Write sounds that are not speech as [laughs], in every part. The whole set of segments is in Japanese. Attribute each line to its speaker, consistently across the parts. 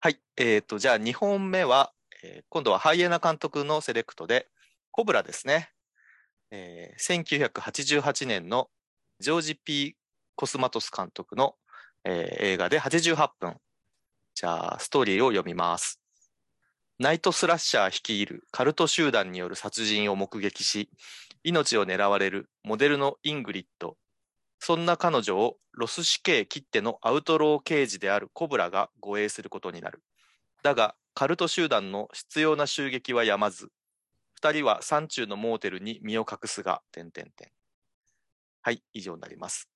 Speaker 1: はい。えっ、と、じゃあ2本目は、えー今度は haiena監督のセレクトで、コブラですね。えー1988年のジョージ・ P・ コスマトス監督の、えー映画で88分。じゃあ、ストーリーを読みます。ナイトスラッシャー率いるカルト集団による殺人を目撃し、命を狙われるモデルのイングリッド。そんな彼女をロス死刑切手のアウトロー刑事であるコブラが護衛することになる。だが、カルト集団の執拗な襲撃はやまず、二人は山中のモーテルに身を隠すが、点々点。はい、以上になります。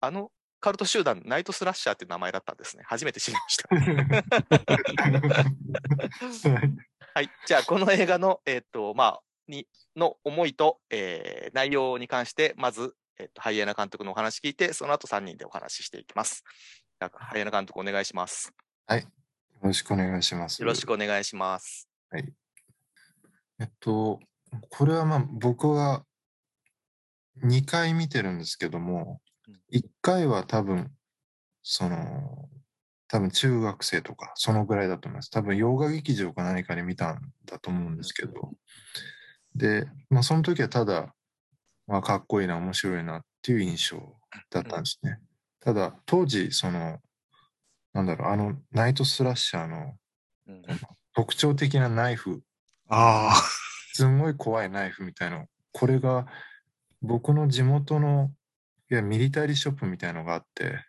Speaker 1: あのカルト集団、ナイトスラッシャーっていう名前だったんですね。初めて知りました。[laughs] はい。じゃあ、この映画の、えっ、と、まあ、に、の思いと、えー内容に関して、まず、えっ、と、ハイエナ監督のお話聞いて、その後3人でお話ししていきます。ハイエナ監督お願いします。
Speaker 2: よろしくお願いします。
Speaker 1: よろしくお願いします。
Speaker 2: えっと、これはまあ僕は2回見てるんですけども
Speaker 1: うん、
Speaker 2: 1回は多分、その、多分中学生とか、そのぐらいだと思います。多分洋画劇場か何かで見たんだと思うんですけど、で、まあその時はただ、まあかっこいいな、面白いなっていう印象だったんですね。ただ、当時、その、なんだろう、あの、ナイトスラッシャーの
Speaker 1: うん。
Speaker 2: 特徴的なナイフ。
Speaker 3: ああ。
Speaker 2: すんごい怖いナイフみたいなこれが僕の地元のいやミリタリーショップみたいのがあって。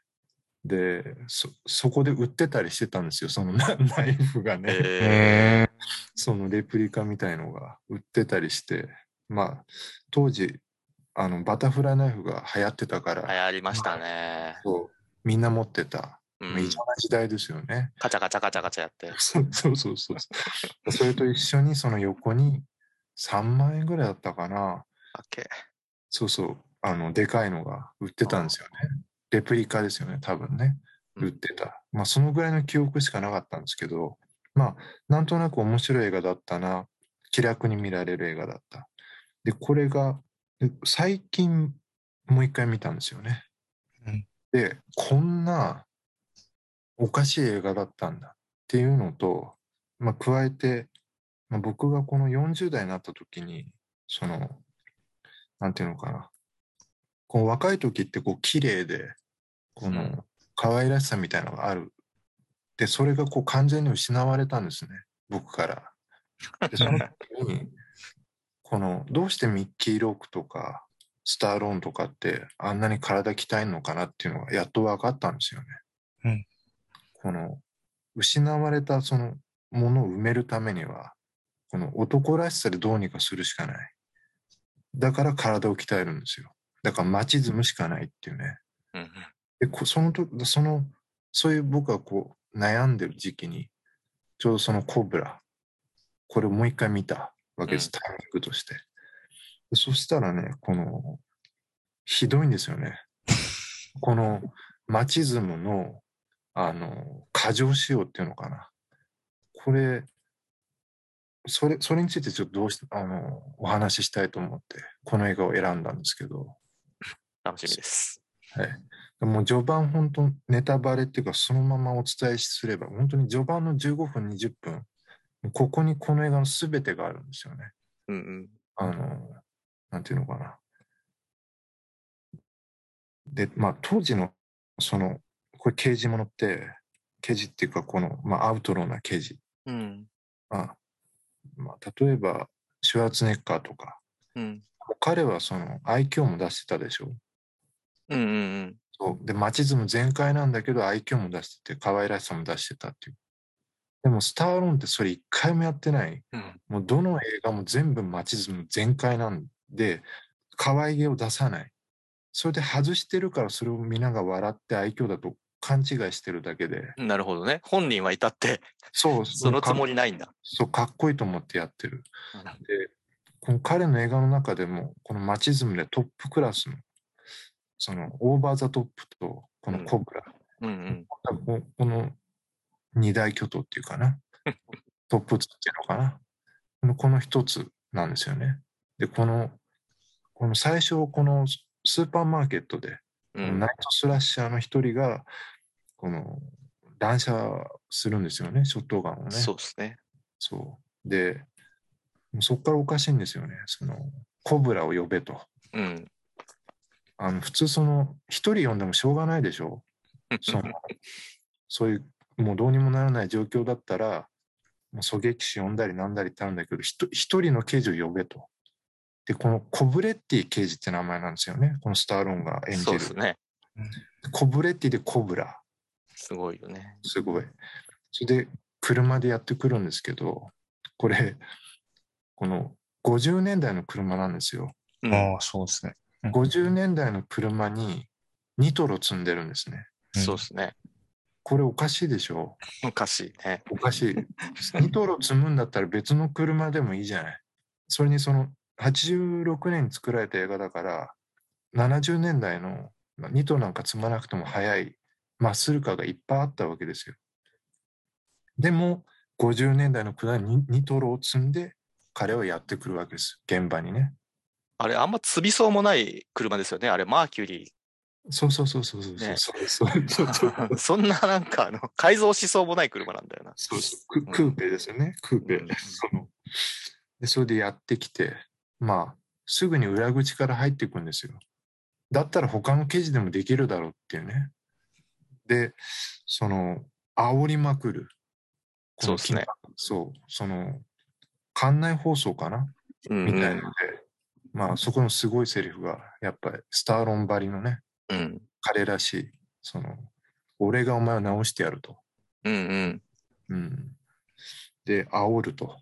Speaker 2: でそそこで売ってたりしてたんですよそのナ [laughs] ナイフがね、
Speaker 1: え
Speaker 3: え
Speaker 2: そのレプリカみたいのが売ってたりして。まあ当時あのバタフライナイフが流行ってたから、
Speaker 1: ー、流行りましたね。
Speaker 2: そうみんな持ってた、
Speaker 1: うん
Speaker 2: 異常な時代ですよね。
Speaker 1: カチャカチャカチャカチャやって。[laughs]
Speaker 2: そうそうそうそう。それと一緒にその横に3万円ぐらいだったかな。
Speaker 1: オッケー。
Speaker 2: そうそう。あの、でかいのが売ってたんですよね。レプリカですよね、多分ね。
Speaker 1: うん
Speaker 2: 売ってた。まあ、そのぐらいの記憶しかなかったんですけど、まあ、なんとなく面白い映画だったな。気楽に見られる映画だった。で、これが、で最近もう一回見たんですよね。
Speaker 3: うん
Speaker 2: で、こんなおかしい映画だったんだっていうのと、まあ、加えて、まあ、僕がこの40代になった時に、その、なんていうのかな。こう若い時ってこう綺麗で、こ
Speaker 1: うん
Speaker 2: の可愛らしさみたいなのがある。で、それがこう完全に失われたんですね、僕から。で、その時に、[laughs] この、どうしてミッキー・ロックとか、スターローンとかってあんなに体鍛えるのかなっていうのがやっと分かったんですよね。
Speaker 3: うん
Speaker 2: この、失われたそのものを埋めるためには、この男らしさでどうにかするしかない。だから体を鍛えるんですよ。だからマチズムしかないっていうね。
Speaker 1: うんうん
Speaker 2: で、こそのと、その、そういう僕はこう悩んでる時期に、ちょうどそのコブラ、これをもう一回見たわけです、
Speaker 1: うん
Speaker 2: タイミングとして。でそしたらね、この、ひどいんですよね。[laughs] このマチズムの、あの、過剰使用っていうのかな。これ、それ、それについてちょっとどうして、あの、お話ししたいと思って、この映画を選んだんですけど、
Speaker 1: 楽しみです。
Speaker 2: はい。もう序盤本当ネタバレっていうかそのままお伝えすれば本当に序盤の15分20分ここにこの映画の全てがあるんですよね。
Speaker 1: うんうん。
Speaker 2: あのなんていうのかな。でまあ当時のそのこれ刑事ものって刑事っていうかこの、まあ、アウトローな刑事、
Speaker 1: うん。
Speaker 2: まあまあ、例えばシュワーツェネッカーとか
Speaker 1: うん。
Speaker 2: 彼はその愛嬌も出してたでしょ。
Speaker 1: うんうんうん。
Speaker 2: そうで、マチズム全開なんだけど、愛嬌も出してて、可愛らしさも出してたっていう。でも、スターローンってそれ一回もやってない。
Speaker 1: うん
Speaker 2: もうどの映画も全部マチズム全開なんで、可愛げを出さない。それで外してるから、それを皆が笑って愛嬌だと勘違いしてるだけで、
Speaker 1: なるほどね。本人はいたって、[laughs]
Speaker 2: そう、
Speaker 1: そのつも
Speaker 2: り。
Speaker 1: りないんだ。
Speaker 2: そう、かっこいいと思ってやってる。で、この彼の映画の中でも、このマチズムでトップクラスの、その、オーバーザトップと、このコブラ。
Speaker 1: うんうん。
Speaker 2: 多分ここの二大巨頭っていうかな、[laughs] トップ2っていうのかな、この一つなんですよね。で、この、この最初、このスーパーマーケットで、
Speaker 1: うん
Speaker 2: ナイトスラッシャーの一人が、この乱射するんですよね、ショットガンをね。
Speaker 1: そうですね。
Speaker 2: そう。で、そこからおかしいんですよね。その、コブラを呼べと。
Speaker 1: うん。
Speaker 2: あの普通その、一人呼んでもしょうがないでしょ。その [laughs] そういう、もうどうにもならない状況だったら、もう狙撃手呼んだりなんだりってあるんだけど、ひと一人の刑事を呼べと。で、このコブレッティ刑事って名前なんですよね。このスターローンが演じる。
Speaker 1: そうですね。
Speaker 2: コブレッティでコブラ。
Speaker 1: すごいよね。
Speaker 2: すごい。それで、車でやってくるんですけど、これ、この50年代の車なんですよ。
Speaker 1: うん
Speaker 3: ああ、そうですね。うん
Speaker 2: 50年代の車にニトロ積んでるんですね。
Speaker 1: そうですね。
Speaker 2: これおかしいでしょ？
Speaker 1: おかしいね。
Speaker 2: おかしい。ニトロ積むんだったら別の車でもいいじゃない。それにその86年に作られた映画だから、70年代のまあニトロなんか積まなくても速いマッスルカーがいっぱいあったわけですよ。でも50年代の車にニトロを積んで彼はやってくるわけです。現場にね。
Speaker 1: あれ、あんま積みそうもない車ですよね。あれ、マーキュリ
Speaker 2: そうそうそうそうそうそう。
Speaker 1: ね。
Speaker 2: そうそうそうそう
Speaker 1: ー。[laughs] そんななんか、あの、改造しそうもない車なんだよな。
Speaker 2: そうそう。ククーペですよね、クーペ。
Speaker 1: うん。
Speaker 2: そのでそれでやってきて、まあ、すぐに裏口から入っていくんですよ。だったら他の記事でもできるだろうっていうね。で、その、煽りまくる。
Speaker 1: そうですね。
Speaker 2: そう、その、館内放送かな？
Speaker 1: うん
Speaker 2: みたいなので、まあ、そこのすごいセリフが、やっぱりスターロンばりのね、
Speaker 1: うん。
Speaker 2: 彼らしい、その、俺がお前を直してやると。
Speaker 1: うんうん。
Speaker 2: うん、で、煽ると。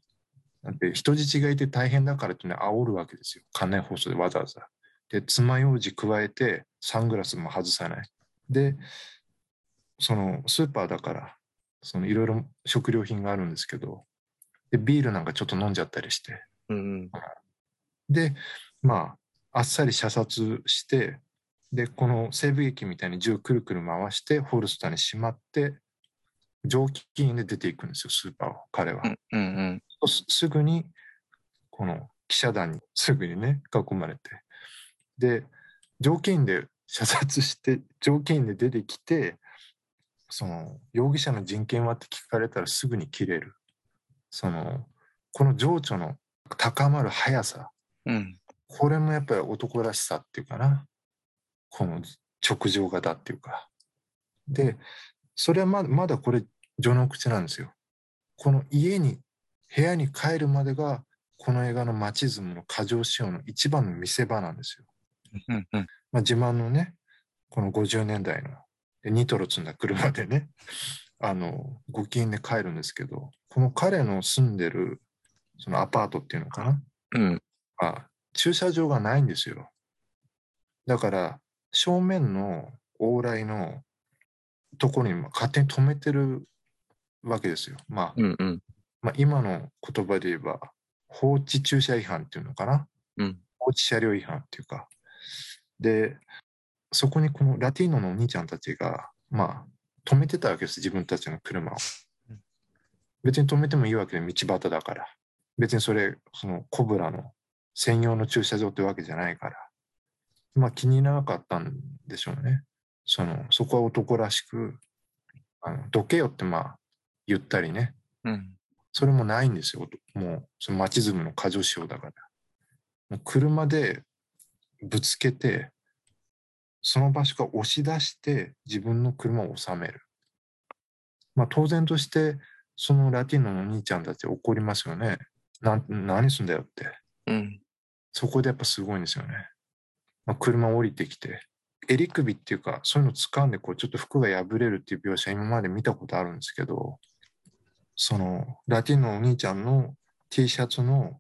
Speaker 2: で、人質がいて大変だからってね、煽るわけですよ。館内放送でわざわざ。で、爪楊枝加えて、サングラスも外さない。で、そのスーパーだから、そのいろいろ食料品があるんですけど、で、ビールなんかちょっと飲んじゃったりして、
Speaker 1: うん
Speaker 2: で、まあ、あっさり射殺して、で、この西部劇みたいに銃くるくる回して、ホルスターにしまって、蒸気機で出ていくんですよ、スーパーを、彼は。
Speaker 1: うんうん
Speaker 2: すぐに、この記者団にすぐにね、囲まれて。で、条件で射殺して、条件で出てきて、その、容疑者の人権はって聞かれたらすぐに切れる。その、この情緒の高まる速さ、
Speaker 1: うん。
Speaker 2: これもやっぱり男らしさっていうかな。この直情型っていうか。で、それはまだまだこれ序の口なんですよ。この家に、部屋に帰るまでが、この映画のマチズムの過剰仕様の一番の見せ場なんですよ。
Speaker 1: うんうん。
Speaker 2: まあ、自慢のね、この50年代のでニトロ積んだ車でね、あの、ご機嫌で帰るんですけど、この彼の住んでるそのアパートっていうのかな？
Speaker 1: うん。
Speaker 2: まあ、駐車場がないんですよ。だから、正面の往来のところに勝手に止めてるわけですよ。まあ、
Speaker 1: うんうん。
Speaker 2: まあ、今の言葉で言えば、放置駐車違反っていうのかな？
Speaker 1: うん
Speaker 2: 放置車両違反っていうか。で、そこにこのラティーノのお兄ちゃんたちが、まあ、止めてたわけです、自分たちの車を
Speaker 3: うん。
Speaker 2: 別に止めてもいいわけで、道端だから。別にそれ、そのコブラの専用の駐車場ってわけじゃないから。まあ気に入らなかったんでしょうね。その、そこは男らしく、あのどけよってまあ言ったりね。
Speaker 1: うん。
Speaker 2: それもないんですよ。もう、そのマチズムの過剰仕様だから。もう車でぶつけて、その場所から押し出して自分の車を収める。まあ当然として、そのラティーノのお兄ちゃんたち怒りますよね。な何すんだよって。
Speaker 1: うん。
Speaker 2: そこでやっぱすごいんですよね。まあ、車降りてきて、襟首っていうか、そういうの掴んで、こう、ちょっと服が破れるっていう描写、今まで見たことあるんですけど、その、ラティンのお兄ちゃんの T シャツの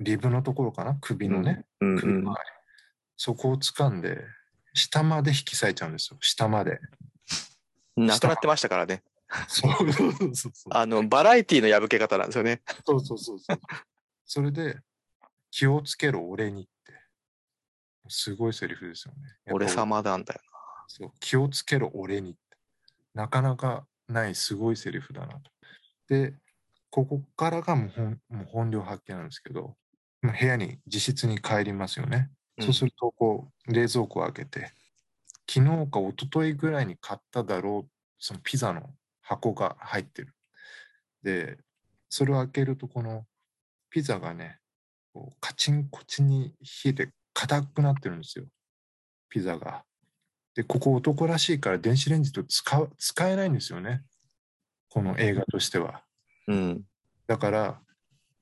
Speaker 2: リブのところかな首のね、
Speaker 1: うんうん。
Speaker 2: そこを掴んで、下まで引き裂いちゃうんですよ。下まで。
Speaker 1: なくなってましたからね。
Speaker 2: そうそうそうそう。[laughs]
Speaker 1: あの、バラエティの破け方なんですよね。
Speaker 2: そうそうそうそう。それで、気をつけろ、俺にって。すごいセリフですよね。
Speaker 1: 俺様なんだよ
Speaker 2: そう気をつけろ、俺にって。なかなかないすごいセリフだなと。で、ここからがもう本もう本領発揮なんですけど、まあ部屋に自室に帰りますよね。
Speaker 1: うん
Speaker 2: そうすると、こう、冷蔵庫を開けて、昨日か一昨日ぐらいに買っただろう、そのピザの箱が入ってる。で、それを開けるとこのピザがね、こうカチンコチンに冷えて硬くなってるんですよ。ピザが。で、ここ男らしいから電子レンジと使う使えないんですよね。この映画としては。
Speaker 1: うん。
Speaker 2: だから、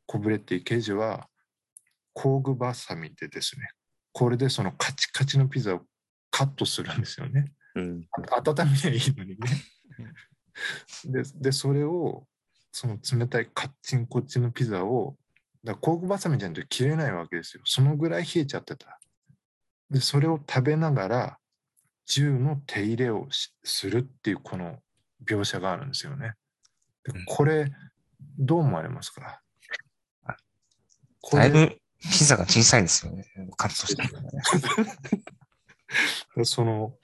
Speaker 2: コブレッティ刑事は工具バサミでですね、これでそのカチカチのピザをカットするんですよね。
Speaker 1: うん。
Speaker 2: あ温めりゃいいのにね。で、でそれを、その冷たいカッチンコッチンのピザを、だから工具バサミじゃないと切れないわけですよ。そのぐらい冷えちゃってた。で、それを食べながら、銃の手入れをしするっていうこの描写があるんですよね。で
Speaker 3: うん
Speaker 2: これ、どう思われますか？
Speaker 3: あ
Speaker 2: これ
Speaker 3: だいぶピザが小さいですよね。カットしてね。[laughs]
Speaker 2: その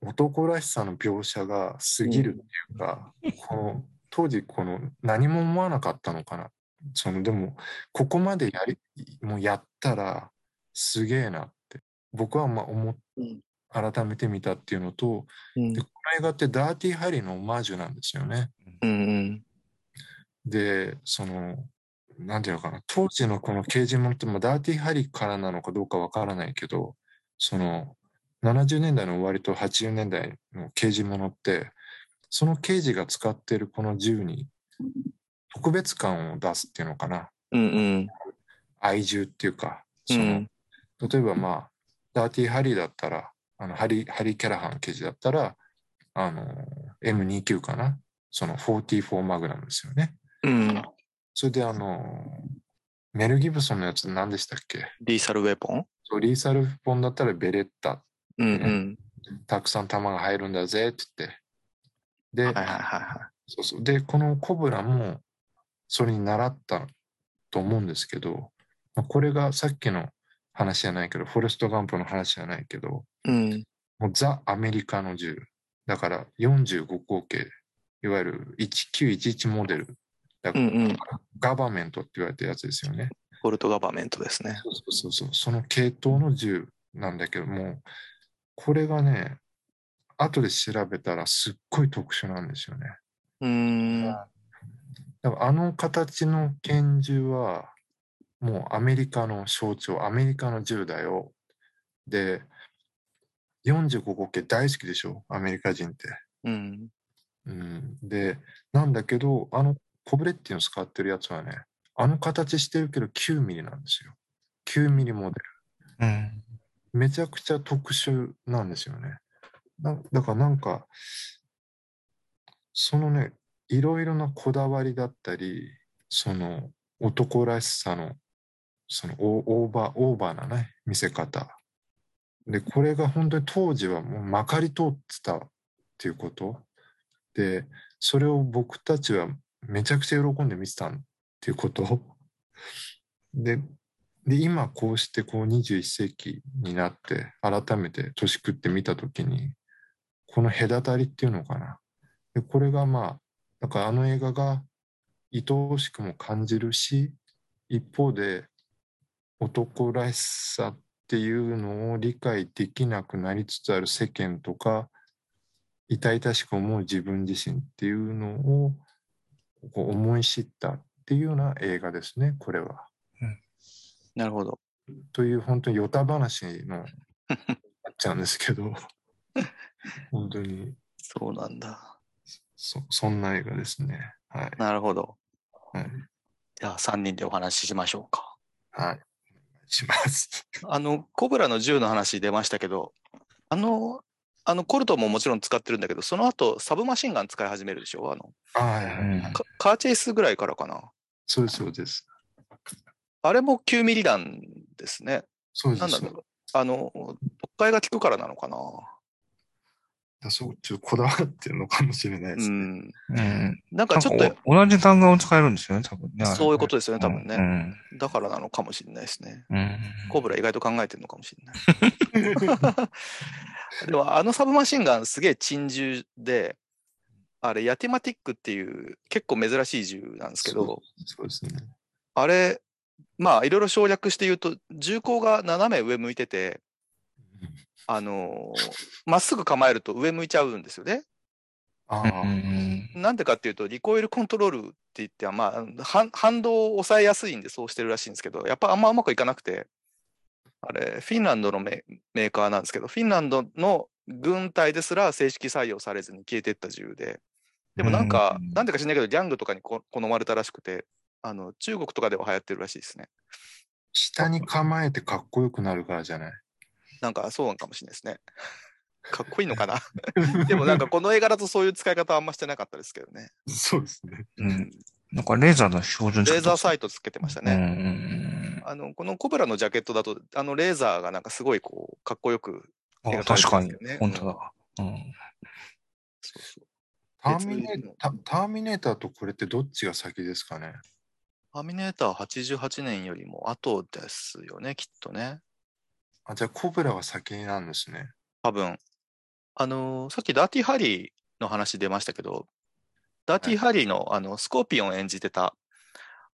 Speaker 2: 男らしさの描写が過ぎるっていうか、この当時この何も思わなかったのかなそのでもここまでやりもうやったらすげえなって僕はまあ思っ
Speaker 1: うん
Speaker 2: 改めて見たっていうのと
Speaker 1: うん
Speaker 2: でこの映画ってダーティーハリーのオマージュなんですよね。
Speaker 1: うん。
Speaker 2: でそのなんていうのかな当時のこの刑事物って、まあ、ダーティーハリーからなのかどうかわからないけどその70年代の終わりと80年代の刑事物ってその刑事が使ってるこの銃に特別感を出すっていうのかな
Speaker 1: うんうん。
Speaker 2: 愛銃っていうか
Speaker 1: う
Speaker 2: その、
Speaker 1: ん。
Speaker 2: 例えばまあダーティーハリーだったらあのハリーハリー・キャラハン刑事だったらあの M29 かなその44マグナムですよね。
Speaker 1: うん。
Speaker 2: それであの、メル・ギブソンのやつ何でしたっけ？
Speaker 1: リーサルウェポン？
Speaker 2: そうリーサルポンだったらベレッタ、
Speaker 1: うんうん。
Speaker 2: たくさん弾が入るんだぜって言って。で、
Speaker 1: はいはいはいは
Speaker 2: そうそうで、このコブラもそれに習ったと思うんですけど、まあこれがさっきの話じゃないけど、フォレスト・ガンプの話じゃないけど、
Speaker 1: い。うん。
Speaker 2: もうザ・アメリカの銃。だから45口径、いわゆる1911モデル。だから
Speaker 1: うんうん。
Speaker 2: ガバメントって言われたやつですよね。
Speaker 1: ポルトガバメントですね。
Speaker 2: そうそうそうそう、その系統の銃なんだけども、これがね、後で調べたらすっごい特殊なんですよね。
Speaker 1: うーん。
Speaker 2: だからあの形の拳銃は、もうアメリカの象徴、アメリカの銃だよ。で、45口径大好きでしょ、アメリカ人って。
Speaker 1: うん。
Speaker 2: うん、で、なんだけど、あのコブレッティの使ってるやつはね、あの形してるけど9ミリなんですよ。9ミリモデル。
Speaker 3: うん。
Speaker 2: めちゃくちゃ特殊なんですよね。なだからなんか、そのね、いろいろなこだわりだったり、その男らしさの、そのオーバー、オーバーなね、見せ方。で、これが本当に当時はもうまかり通ってたっていうこと。で、それを僕たちはめちゃくちゃ喜んで見てたっていうこと。で、で、今こうしてこう21世紀になって改めて年食って見たときに、この隔たりっていうのかな。で、これがまあ、だからあの映画が愛おしくも感じるし、一方で男らしさっていうのを理解できなくなりつつある世間とか、痛々しく思う自分自身っていうのをこう思い知ったっていうような映画ですね、これは。
Speaker 1: なるほど。
Speaker 2: という本当にヨタ話の [laughs] なっちゃうんですけど [laughs] 本当に
Speaker 1: そうなんだ。
Speaker 2: そそんな映画ですねはい
Speaker 1: なるほど。
Speaker 2: はい
Speaker 1: じゃあ3人でお話ししましょうか。
Speaker 2: はいします [laughs]
Speaker 1: あの、コブラの銃の話出ましたけど、あの、あのコルトももちろん使ってるんだけど、その後サブマシンガン使い始めるでしょ？あの、
Speaker 2: あはいはい、
Speaker 1: カーチェイスぐらいからかな？
Speaker 2: そうですそうです
Speaker 1: あれも9ミリ弾ですね。
Speaker 2: そうです
Speaker 1: なんだろう。あの、特会が効くからなのかな？
Speaker 2: だそうちょっとこだわってるのかもしれないですね、
Speaker 1: うん。
Speaker 3: うん。
Speaker 1: なんかちょっと
Speaker 3: 同じ弾丸を使えるんですよね、多分ね。
Speaker 1: そういうことですよね、多分ね。
Speaker 3: うん。
Speaker 1: だからなのかもしれないですね。
Speaker 3: うん。
Speaker 1: コブラ意外と考えてるのかもしれない。[laughs] でもあのサブマシンガンすげえ珍銃で、あれヤティマティックっていう結構珍しい銃なんですけど、
Speaker 2: そうですね
Speaker 1: あれ、まあいろいろ省略して言うと、銃口が斜め上向いてて、あのーまっすぐ構えると上向いちゃうんですよね。なんでかっていうと、リコイルコントロールって言っては、まあ、反反動を抑えやすいんでそうしてるらしいんですけど、やっぱあんまうまくいかなくて、あれ、フィンランドのメメーカーなんですけど、フィンランドの軍隊ですら正式採用されずに消えていった自由で、でもなんか、
Speaker 3: うん
Speaker 1: なんでか知らないけど、ギャングとかにこ好まれたらしくて、あの中国とかでは流行ってるらしいですね。
Speaker 2: 下に構えてかっこよくなるからじゃない？
Speaker 1: なんかそうなのかもしれないですね。[laughs] かっこいいのかな？[laughs] でもなんかこの映画だとそういう使い方はあんましてなかったですけどね。
Speaker 2: そうですね。
Speaker 3: うん。なんかレーザーの標準
Speaker 1: レーザーサ
Speaker 3: イ
Speaker 1: イトつけてました
Speaker 3: ね。うん
Speaker 1: ね。あのこのコブラのジャケットだと、あのレーザーがなんかすごいこうかっこよく、描かれて
Speaker 3: 確かに
Speaker 1: ますよね。
Speaker 3: 本当だ。うん。
Speaker 1: そうそう
Speaker 2: ターミネ
Speaker 1: 別の
Speaker 2: タターミネーターとこれってどっちが先ですかね？
Speaker 1: ターミネーター88年よりも後ですよね、きっとね。
Speaker 2: あじゃあコブラが先なんですね。
Speaker 1: 多分。あのーさっきダーティーハリーの話出ましたけど、ダーティーハリーのあのスコーピオンを演じてた、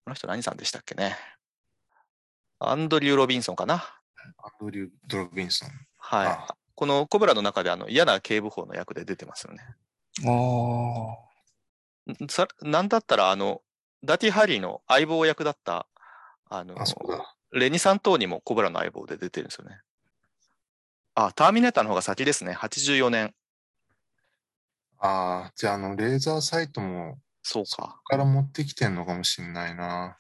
Speaker 1: この人何さんでしたっけね。アンドリュー・ロビンソンかな。
Speaker 2: アンドリュー・ドロビンソン。
Speaker 1: はい。
Speaker 2: あ
Speaker 1: このコブラの中であの嫌な警部補の役で出てますよね。
Speaker 3: ああ。
Speaker 1: んさなんだったら、あの、ダーティーハリーの相棒役だった、あの、
Speaker 2: あ、そうだ。
Speaker 1: レニサン島にもコブラの相棒で出てるんですよね。あ、ターミネーターの方が先ですね。84年。
Speaker 2: ああ、じゃああのレーザーサイトも
Speaker 1: そうか。
Speaker 2: から持ってきてんのかもしんないな。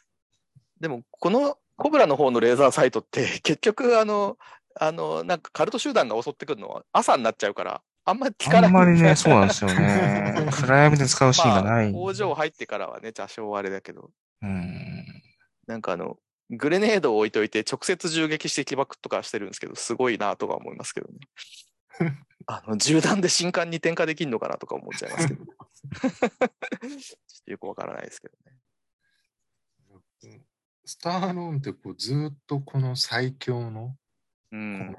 Speaker 1: でも、このコブラの方のレーザーサイトって、[laughs] 結局、あの、あの、なんかカルト集団が襲ってくるのは朝になっちゃうから、あんまり聞かない。
Speaker 3: あんまりね、そうなんですよね。[laughs] 暗闇で使うシーンが
Speaker 1: まあ、
Speaker 3: ない。
Speaker 1: 工場入ってからはね、多少あれだけど、
Speaker 3: うん。
Speaker 1: なんかあの、グレネードを置いといて直接銃撃して起爆とかしてるんですけど、すごいなとか思いますけどね。[laughs] あの、銃弾で新刊に点火できるのかなとか思っちゃいますけど。[laughs] ちょっとよくわからないですけどね。
Speaker 2: スターローンってこうずーっとこの最強の
Speaker 1: うん。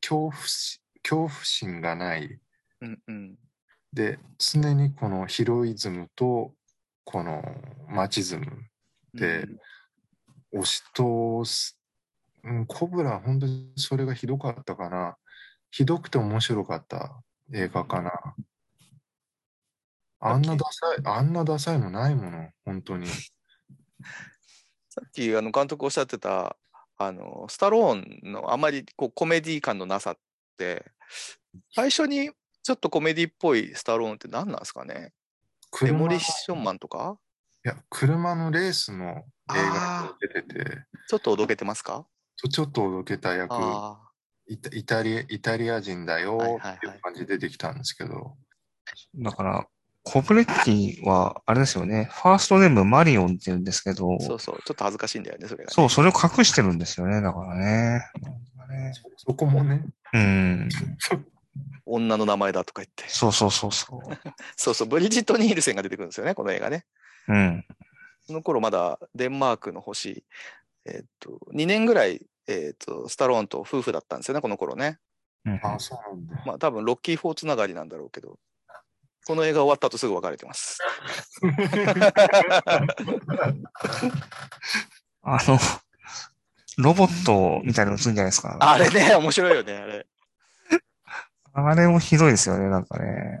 Speaker 2: 恐怖し恐怖心がない
Speaker 1: うんうん。
Speaker 2: で常にこのヒロイズムとこのマチズムで押し通す、うん、コブラ本当にそれがひどかったかな。ひどくて面白かった。映画かな。あんなダサいあんなダサいのないもの本当に。[laughs]
Speaker 1: さっきあの監督おっしゃってた、あの、スタローンのあまりこうコメディ感のなさって、最初にちょっとコメディっぽいスタローンって何なんですかね。デモリッションマンとか？
Speaker 2: や車のレースの映画に出てて
Speaker 1: ちょっとおどけてますか？
Speaker 2: ちょちょっとおどけた役
Speaker 1: あ
Speaker 2: イタイタリイタリア人だよ
Speaker 1: はいはいはい
Speaker 2: っていう感じで出てきたんですけど、
Speaker 3: だから、コブレッティは、あれですよね。ファーストネームマリオンって言うんですけど
Speaker 1: あ、、そうそう、ちょっと恥ずかしいんだよね、それが、ね。
Speaker 3: そう、それを隠してるんですよね。だからね。ね
Speaker 2: そこもね、
Speaker 3: うん。[laughs]
Speaker 1: 女の名前だとか言って。
Speaker 3: そうそうそうそ [laughs]
Speaker 1: そうそう、ブリジット・ニールセンが出てくるんですよね、この映画ね。
Speaker 3: う。うん。
Speaker 1: その頃まだデンマークの星、えっと、2年ぐらい、えっと、スタローンと夫婦だったんですよね、この頃ね。
Speaker 3: うん
Speaker 2: あそうなんだ。
Speaker 1: まあ多分ロッキー4つながりなんだろうけど、この映画終わった後すぐ別れてます。[laughs]
Speaker 3: あの、ロボットみたいなの映るんじゃないですか。
Speaker 1: あれね、面白いよね、あれ。
Speaker 3: あれもひどいですよね、なんかね。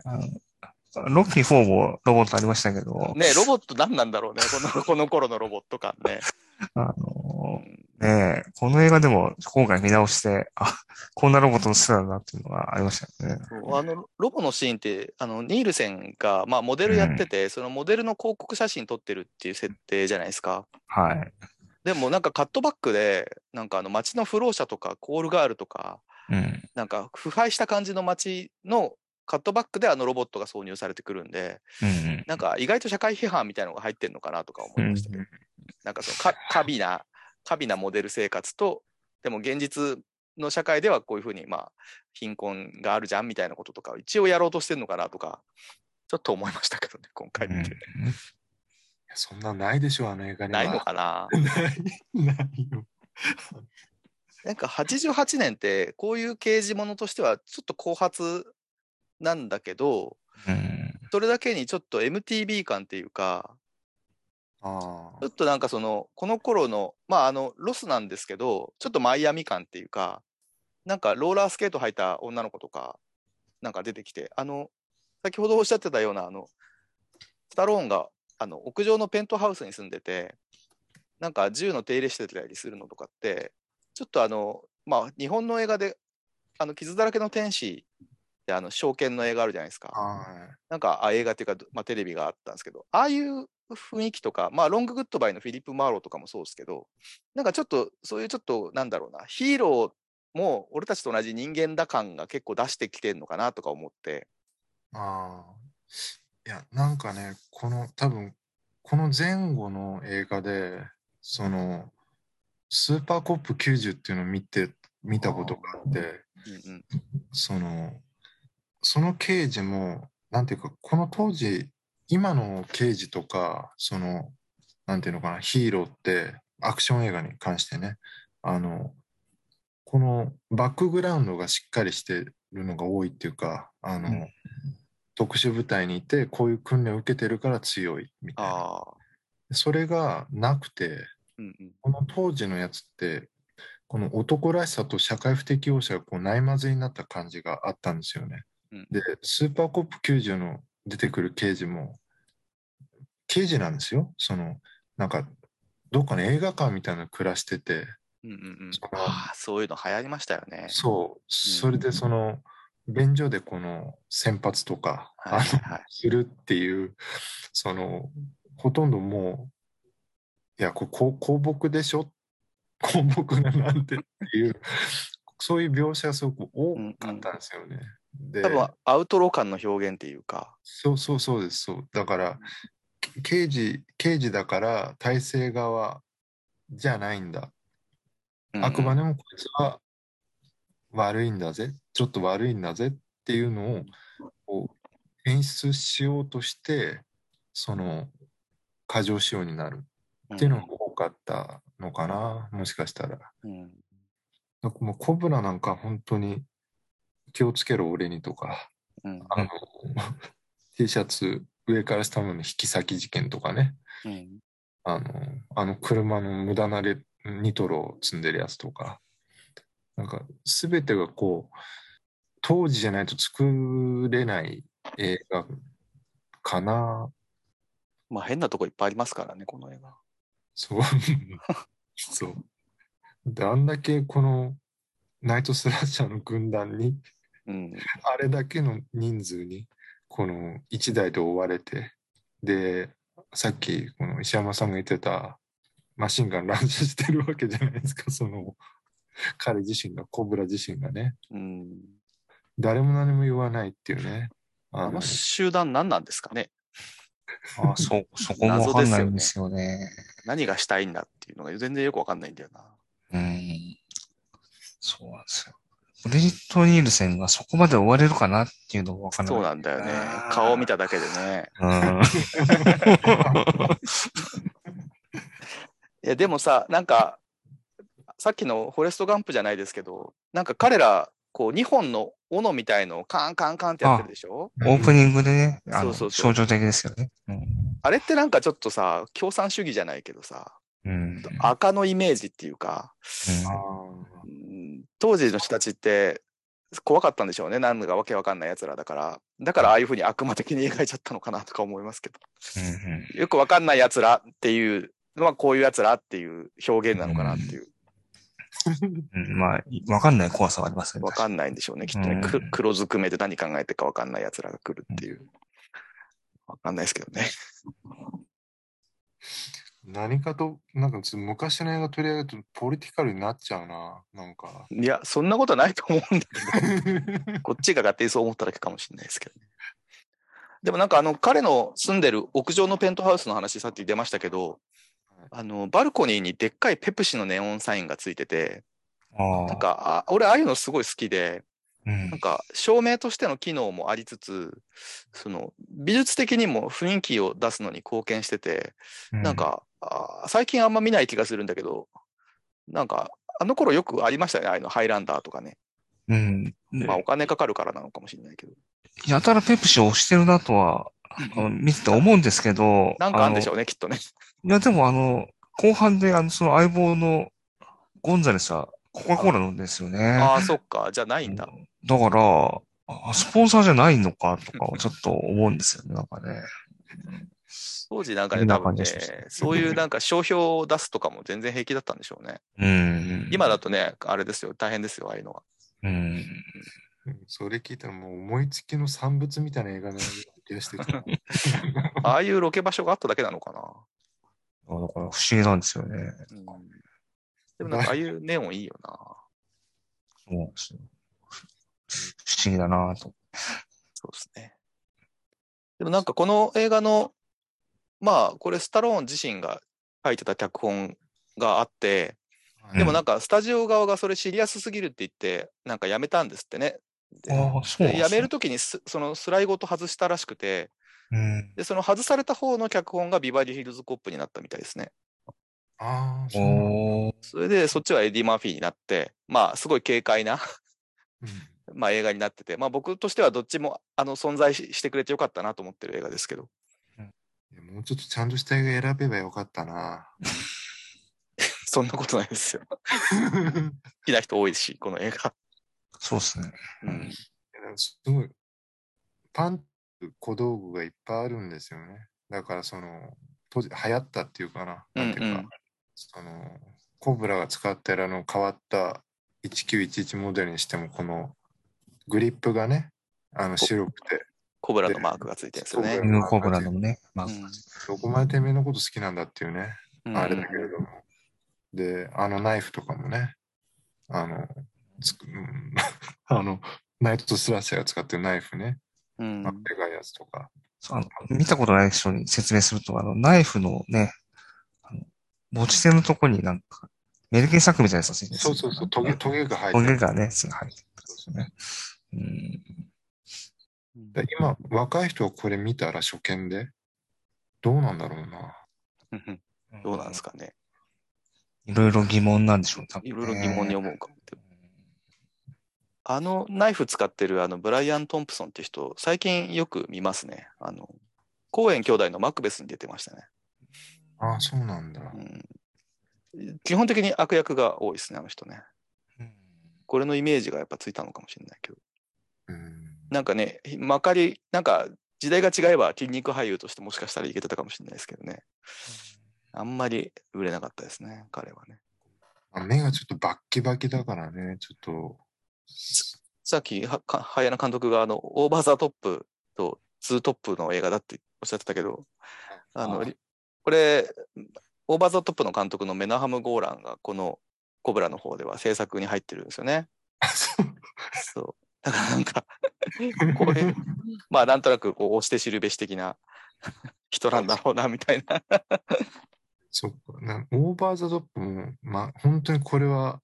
Speaker 3: ロッキー4もロボットありましたけど、
Speaker 1: ね、ロボット何なんだろうね、この [laughs] この頃のロボット感ね。
Speaker 3: あ
Speaker 1: う
Speaker 3: の、
Speaker 1: ん
Speaker 3: ねえこの映画でも今回見直して、あ、こんなロボットのしてたんだっていうのがありましたよね。
Speaker 1: あのロボのシーンって、あのニールセンが、まあ、モデルやってて、そのモデルの広告写真撮ってるっていう設定じゃないですか。
Speaker 3: はい。
Speaker 1: でもなんかカットバックで、なんかあの街の不老者とかコールガールとか、
Speaker 3: うん。
Speaker 1: なんか腐敗した感じの街のカットバックであのロボットが挿入されてくるんで、
Speaker 3: うん。
Speaker 1: なんか意外と社会批判みたいなのが入ってんのかなとか思
Speaker 3: うん
Speaker 1: いましたけど、なんかそのか過 [laughs] 敏な、過敏なモデル生活と、でも現実の社会ではこういうふうに、まあ、貧困があるじゃんみたいなこととかを一応やろうとしてるのかなとか、ちょっと思いましたけどね、今回見て。
Speaker 2: いやそんなんないでしょ、あの映画には。
Speaker 1: ないのかな？[laughs]
Speaker 2: ない、ないよ。
Speaker 1: なんか88年ってこういう刑事ものとしてはちょっと後発なんだけど、
Speaker 3: うん。
Speaker 1: それだけにちょっと MTV 感っていうか、
Speaker 2: あ
Speaker 1: ちょっとなんかその、この頃の、まああの、ロスなんですけど、ちょっとマイアミ感っていうか、なんかローラースケート履いた女の子とか、なんか出てきて、あの、先ほどおっしゃってたような、あの、スタローンが、あの、屋上のペントハウスに住んでて、なんか銃の手入れしてたりするのとかって、ちょっとあの、まあ、日本の映画で、あの、傷だらけの天使って、あの、ショーケンの映画あるじゃないですか。
Speaker 2: は
Speaker 1: なんか、あ映画っていうか、まあ、テレビがあったんですけど、ああいう雰囲気とか、まあ、ロンググッドバイのフィリップ・マーローとかもそうですけど、なんかちょっと、そういうちょっと、なんだろうな、ヒーローも俺たちと同じ人間だ感が結構出してきてるのかなとか思って、
Speaker 2: い。ああ。いや、なんかね、この、多分、この前後の映画で、その、スーパーコップ90っていうのを見て、見たことがあって、
Speaker 1: うんうん、
Speaker 2: その、その刑事も、なんていうか、この当時、今の刑事とか、その、なんていうのかな、ヒーローって、アクション映画に関してね、あの、このバックグラウンドがしっかりしてるのが多いっていうか、あの、
Speaker 3: うん
Speaker 2: 特殊部隊にいて、こういう訓練を受けてるから強いみたいな。それがなくて、
Speaker 1: うんうん、
Speaker 2: この当時のやつって、この男らしさと社会不適応者がこうないまぜになった感じがあったんですよね。
Speaker 1: うん
Speaker 2: で、スーパーコップ90の出てくる刑事も、刑事なんですよ。その、なんか、どっかの映画館みたいなの暮らしてて、
Speaker 1: うんうんうんああそういうの流行りましたよね。
Speaker 2: そう、それでその、便所でこの先発とか、
Speaker 1: はいはい
Speaker 2: するっていう、その、ほとんどもう、いや、これこう公僕でしょ？公僕がなんてっていう、そういう描写がすごく多かったんですよね。で
Speaker 1: 多分アウトロー感の表現っていうか、
Speaker 2: そうそうそうです、そう。だから、刑事、刑事だから体制側じゃないんだ。あくま
Speaker 1: で
Speaker 2: でもこいつは悪いんだぜ、ちょっと悪いんだぜっていうのをこう演出しようとして、その過剰仕様になる。っていうのが多かったのかな、もしかしたら。
Speaker 1: うん。
Speaker 2: もうコブラなんか本当に気をつけろ俺にとか、
Speaker 1: うん
Speaker 2: あの [laughs] T シャツ上から下までの引き裂き事件とかね、
Speaker 1: うん
Speaker 2: あの、あの車の無駄なレニトロを積んでるやつとか、なんか全てがこう、当時じゃないと作れない映画かな。
Speaker 1: まあ変なとこいっぱいありますからね、この映画。
Speaker 2: そう。そう。で、あんだけこのナイトスラッシャーの軍団に、
Speaker 1: うん
Speaker 2: あれだけの人数に、この1台で追われて、で、さっきこの石山さんが言ってたマシンガン乱射してるわけじゃないですか、その彼自身が、コブラ自身がね。
Speaker 1: うん、
Speaker 2: 誰も何も言わないっていうね。あの
Speaker 1: あの集団何なんですかね
Speaker 3: あそ、[laughs] そこもわかんないんですよね。
Speaker 1: 何がしたいんだっていうのが全然よくわかんないんだよな。
Speaker 3: うん。そうなんですよ。ブリジット・ニールセンがそこまで追われるかなっていうのもわかんない。
Speaker 1: そうなんだよね顔を見ただけでね。
Speaker 3: うん。[laughs]
Speaker 1: いや、でもさ、なんか、さっきのフォレスト・ガンプじゃないですけど、なんか彼ら、こう、2本の斧みたいのをカンカンカンってやってるでしょ？
Speaker 3: オープニングでね、あの、
Speaker 1: そうそうそう
Speaker 3: 象徴的ですよね。
Speaker 1: あれってなんかちょっとさ、共産主義じゃないけどさ、
Speaker 3: うん。うん。
Speaker 1: 赤のイメージっていうか、
Speaker 2: あ
Speaker 1: うん当時の人たちって怖かったんでしょうね。なんだかわけわかんない奴らだから。だからああいうふうに悪魔的に描いちゃったのかなとか思いますけど。
Speaker 3: うん
Speaker 1: よくわかんない奴らっていうのはこういう奴らっていう表現なのかなっていう。
Speaker 3: うんうん。まあ、わかんない怖さはありますね。
Speaker 1: わかんないんでしょうね。きっとね。く
Speaker 3: うん
Speaker 1: 黒ずくめで何考えてるかわかんない奴らが来るっていう。わかんないですけどね。
Speaker 2: 何かと、なんかつ昔の映画取り上げるとポリティカルになっちゃうな、なんか。
Speaker 1: いや、そんなことはないと思うんだけど。[laughs] こっちが勝手にそう思っただけかもしれないですけどね。でもなんかあの彼の住んでる屋上のペントハウスの話さっき出ましたけど、あのバルコニーにでっかいペプシのネオンサインがついてて。なんかあ俺ああいうのすごい好きで、
Speaker 3: うん
Speaker 1: なんか照明としての機能もありつつ、その美術的にも雰囲気を出すのに貢献してて、なん、か最近あんま見ない気がするんだけど、なんかあの頃よくありましたね、ああいうのハイランダーとかね。
Speaker 3: うん。で
Speaker 1: まあお金かかるからなのかもしれないけど。
Speaker 3: やたらペプシを押してるなとは、見てて思うんですけど、
Speaker 1: なんかあるんでし
Speaker 3: ょ
Speaker 1: ょうね、きっとね。
Speaker 3: いや、でもあの、後半で、あの、その相棒のゴンザレスはコカ・コーラ飲んですよね。
Speaker 1: ああ、そっか。じゃあないんだ。
Speaker 3: だから、あ、スポンサーじゃないのかとかをちょっと思うんですよね、なんかね。
Speaker 1: 当時なんかね、多分ねそういうなんか商標を出すとかも全然平気だったんでしょうね。
Speaker 3: うん。
Speaker 1: 今だとね、あれですよ、大変ですよ、ああいうのは。
Speaker 3: うん。
Speaker 2: うんそれ聞いたらもう思いつきの産物みたいな映画の気がしてきた。[laughs]
Speaker 1: ああいうロケ場所があっただけなのかな。
Speaker 3: あだから不思議なんですよね。
Speaker 1: うん、でもなんかああいうネオンいいよな。
Speaker 3: そうですよ。不思議だなと。
Speaker 1: そうですね。でもなんかこの映画の、まあこれスタローン自身が書いてた脚本があって、でもなんかスタジオ側がそれシリアスすぎるって言って、なんかやめたんですってね。やめるときにすそのスライごと外したらしくて、
Speaker 3: うん。
Speaker 1: で、その外された方の脚本がビバリーヒルズコップになったみたいですね。
Speaker 2: ああ、そ
Speaker 1: それでそっちはエディ・マーフィーになって、まあすごい軽快な、
Speaker 2: うん [laughs]
Speaker 1: まあ映画になってて、まあ僕としてはどっちもあの存在ししてくれてよかったなと思ってる映画ですけど。
Speaker 2: もうちょっとちゃんとした映画選べばよかったな。[laughs]
Speaker 1: そんなことないですよ。[laughs] 好きな人多いし、この映画。
Speaker 3: そうですね。
Speaker 1: うん、
Speaker 2: すごい、パン小道具がいっぱいあるんですよね。だからその、当時流行ったっていうかな。なんていうか、
Speaker 1: うんうん
Speaker 2: その、コブラが使ってるあの変わった1911モデルにしても、このグリップがね、あの白くて、
Speaker 1: コブラのマークがついてるんですよね
Speaker 2: コブ。
Speaker 3: ラのね、まあ、
Speaker 1: うん
Speaker 2: どこまでてめえのこと好きなんだっていうね、
Speaker 1: うん
Speaker 2: あれだけれども。で、あのナイフとかもね、あの、[laughs] あの、ナイトとスラッシャーが使ってるナイフね、でかいやつとか。
Speaker 3: そうあの見たことない人に説明すると、あの、ナイフのね、あの持ち手のとこになんか、メルケンサックみたいなやつがついてる
Speaker 2: そうそうそう、トゲ、トゲが生えてる。
Speaker 3: トゲがね、つ入ってるんですよね。うん。
Speaker 2: で今、若い人はこれ見たら初見で、どうなんだろうな。
Speaker 1: うんどうなんですかね。
Speaker 3: いろいろ疑問なんでしょう、多分ね
Speaker 1: いろいろ疑問に思うかも。あのナイフ使ってるあのブライアン・トンプソンって人、最近よく見ますね。あの、コーエン兄弟のマクベスに出てましたね。
Speaker 2: ああ、そうなんだ。
Speaker 1: うん、基本的に悪役が多いですね、あの人ね。
Speaker 3: うん
Speaker 1: これのイメージがやっぱついたのかもしれないけど。
Speaker 2: うん。
Speaker 1: なんかね、まかり、なんか時代が違えば筋肉俳優としてもしかしたらいけてたかもしれないですけどね。あんまり売れなかったですね、彼はね。
Speaker 2: まあ目がちょっとバッキバキだからね、ちょっと。
Speaker 1: さっき、 haiena監督があの、オーバーザトップとツートップの映画だっておっしゃってたけど、あの、
Speaker 2: あ
Speaker 1: りこれ、オーバーザトップの監督のメナハム・ゴーランがこのコブラの方では制作に入ってるんですよね。
Speaker 2: そう。
Speaker 1: だからなんか、こういう、まあなんとなくこう、推して知るべし的な人なんだろうな、みたいな。
Speaker 2: そっかな。オーバーザトップも、まあ、本当にこれは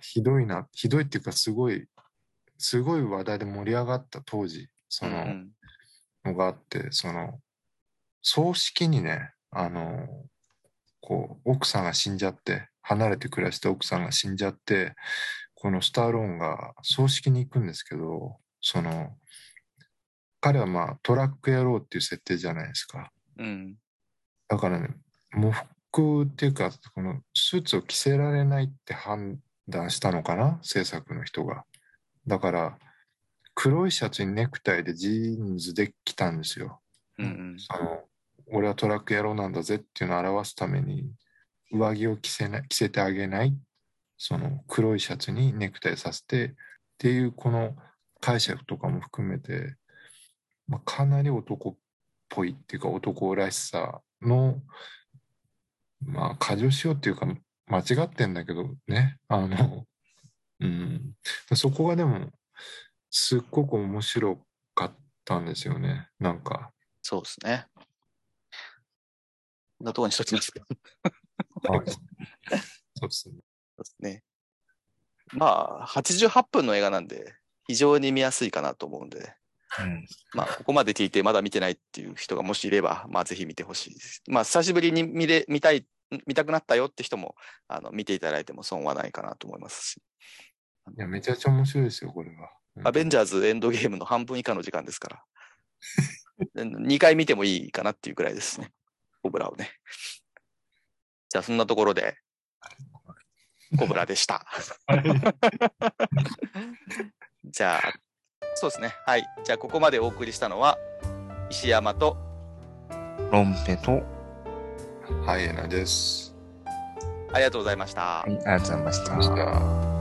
Speaker 2: ひどいな。ひどいっていうか、すごい、すごい話題で盛り上がった当時、その、
Speaker 1: うん
Speaker 2: のがあって、その、葬式にね、あの、こう、奥さんが死んじゃって、離れて暮らした奥さんが死んじゃって、このスターローンが葬式に行くんですけど、その、彼はまあトラック野郎っていう設定じゃないですか。
Speaker 1: うん。
Speaker 2: だからね、喪服っていうか、このスーツを着せられないって判断したのかな、制作の人が。だから、黒いシャツにネクタイでジーンズで来たんですよ。
Speaker 1: うんうん。
Speaker 2: あの、俺はトラック野郎なんだぜっていうのを表すために、上着を着せない着せてあげない、その黒いシャツにネクタイさせてっていうこの解釈とかも含めて、まあ、かなり男っぽいっていうか男らしさの、まあ、過剰しようっていうか間違ってんだけどね、あの、うん、そこがでもすっごく面白かったんですよね、なんか。
Speaker 1: そうですね。こんなとこにしときますか？
Speaker 2: はい。そうですね。
Speaker 1: そうですね。まあ、88分の映画なんで、非常に見やすいかなと思うんで、
Speaker 3: うん
Speaker 1: まあ、ここまで聞いてまだ見てないっていう人がもしいれば、まあ、ぜひ見てほしいです。まあ、久しぶりに見れ、見たい、見たくなったよって人も、あの、見ていただいても損はないかなと思いますし、
Speaker 2: いや、めちゃくちゃ面白いですよ、これは。
Speaker 1: アベンジャーズエンドゲームの半分以下の時間ですから、[laughs] 2回見てもいいかなっていうくらいですね。コブラをね。じゃあ、そんなところで、コブラでした。[laughs] じゃあ、そうですね。はい。じゃあ、ここまでお送りしたのは、石山と、
Speaker 3: ロンペと、
Speaker 2: ハイエナです。
Speaker 1: ありがとうございました
Speaker 3: はい、ありがとうございました。
Speaker 2: でした